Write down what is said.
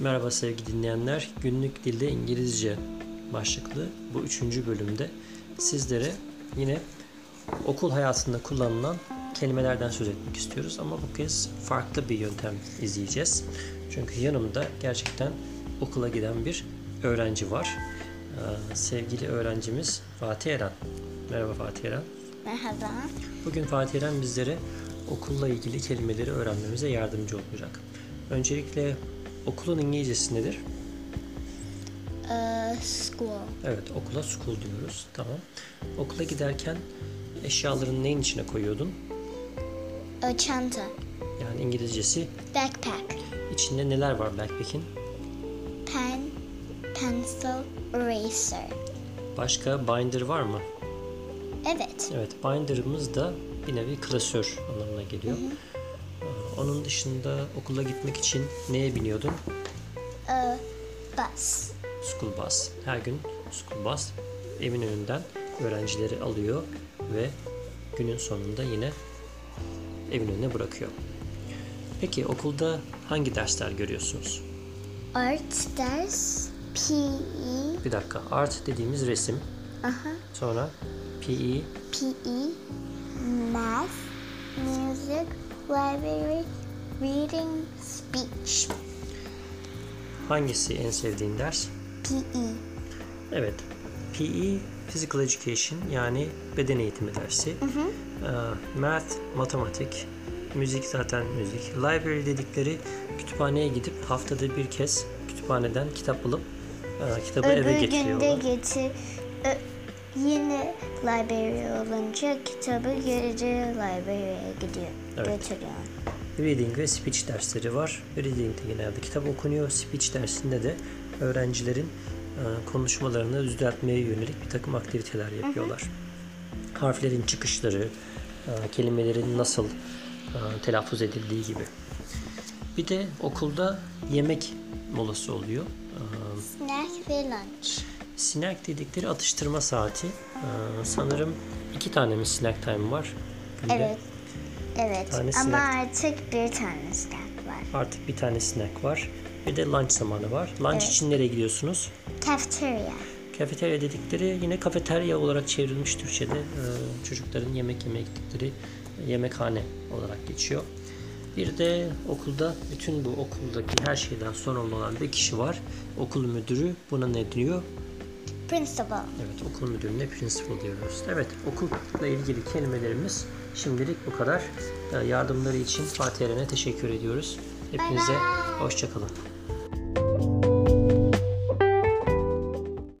Merhaba sevgili dinleyenler. Günlük dilde İngilizce başlıklı bu üçüncü bölümde sizlere yine okul hayatında kullanılan kelimelerden söz etmek istiyoruz. Ama bu kez farklı bir yöntem izleyeceğiz. Çünkü yanımda gerçekten okula giden bir öğrenci var. Ee, sevgili öğrencimiz Fatih Eren. Merhaba Fatih Eren. Merhaba. Bugün Fatih Eren bizlere okulla ilgili kelimeleri öğrenmemize yardımcı olacak. Öncelikle okulun İngilizcesi nedir? Ee, school. Evet, okula school diyoruz. Tamam. Okula giderken eşyalarını neyin içine koyuyordun? A çanta. Yani İngilizcesi Backpack. içinde neler var backpack'in? Pen, pencil, eraser. Başka binder var mı? Evet. Evet, binder'ımız da bir nevi klasör anlamına geliyor. Ee, Onun dışında okula gitmek için neye biniyordun? A bus. School bus. Her gün school bus evin önünden öğrencileri alıyor ve günün sonunda yine evin önüne bırakıyor. Peki okulda hangi dersler görüyorsunuz? Art ders. PE. Bir dakika. Art dediğimiz resim. Aha. Sonra PE, PE. Library. Reading. Speech. hangisi en sevdiğin ders? PE. Evet. PE Physical Education yani beden eğitimi dersi. Ee, Math, matematik, müzik zaten müzik. Library dedikleri kütüphaneye gidip haftada bir kez kütüphaneden kitap alıp e, kitabı eve Öbür günde getiriyorlar. getir. Yine library olunca kitabı geri library'e gidiyor. Evet. Götürüyor. Reading ve speech dersleri var. Reading'de genelde kitap okunuyor. Speech dersinde de öğrencilerin e, konuşmalarını düzeltmeye yönelik bir takım aktiviteler yapıyorlar. Harflerin çıkışları, e, kelimelerin nasıl e, telaffuz edildiği gibi. Bir de okulda yemek molası oluyor. Snack ve lunch. Snack dedikleri atıştırma saati. E, sanırım iki tane mi snack time var? günde? Evet. Evet Tane ama snack. artık bir tane snack var. Artık bir tane snack var. Bir de lunch zamanı var. Lunch Evet. için nereye gidiyorsunuz? Cafeteria. Kafeterya dedikleri yine kafeterya olarak çevrilmiş Türkçe'de e, çocukların yemek yemeye gittikleri yemekhane olarak geçiyor. Bir de okulda bütün bu okuldaki her şeyden sorumlu olan bir kişi var. Okul müdürü buna ne diyor? Principal. Evet okul müdürüne principal diyoruz. Evet okulla ilgili kelimelerimiz şimdilik bu kadar. E, Yardımları için Fatih Eren'e teşekkür ediyoruz. Hepinize hoşçakalın.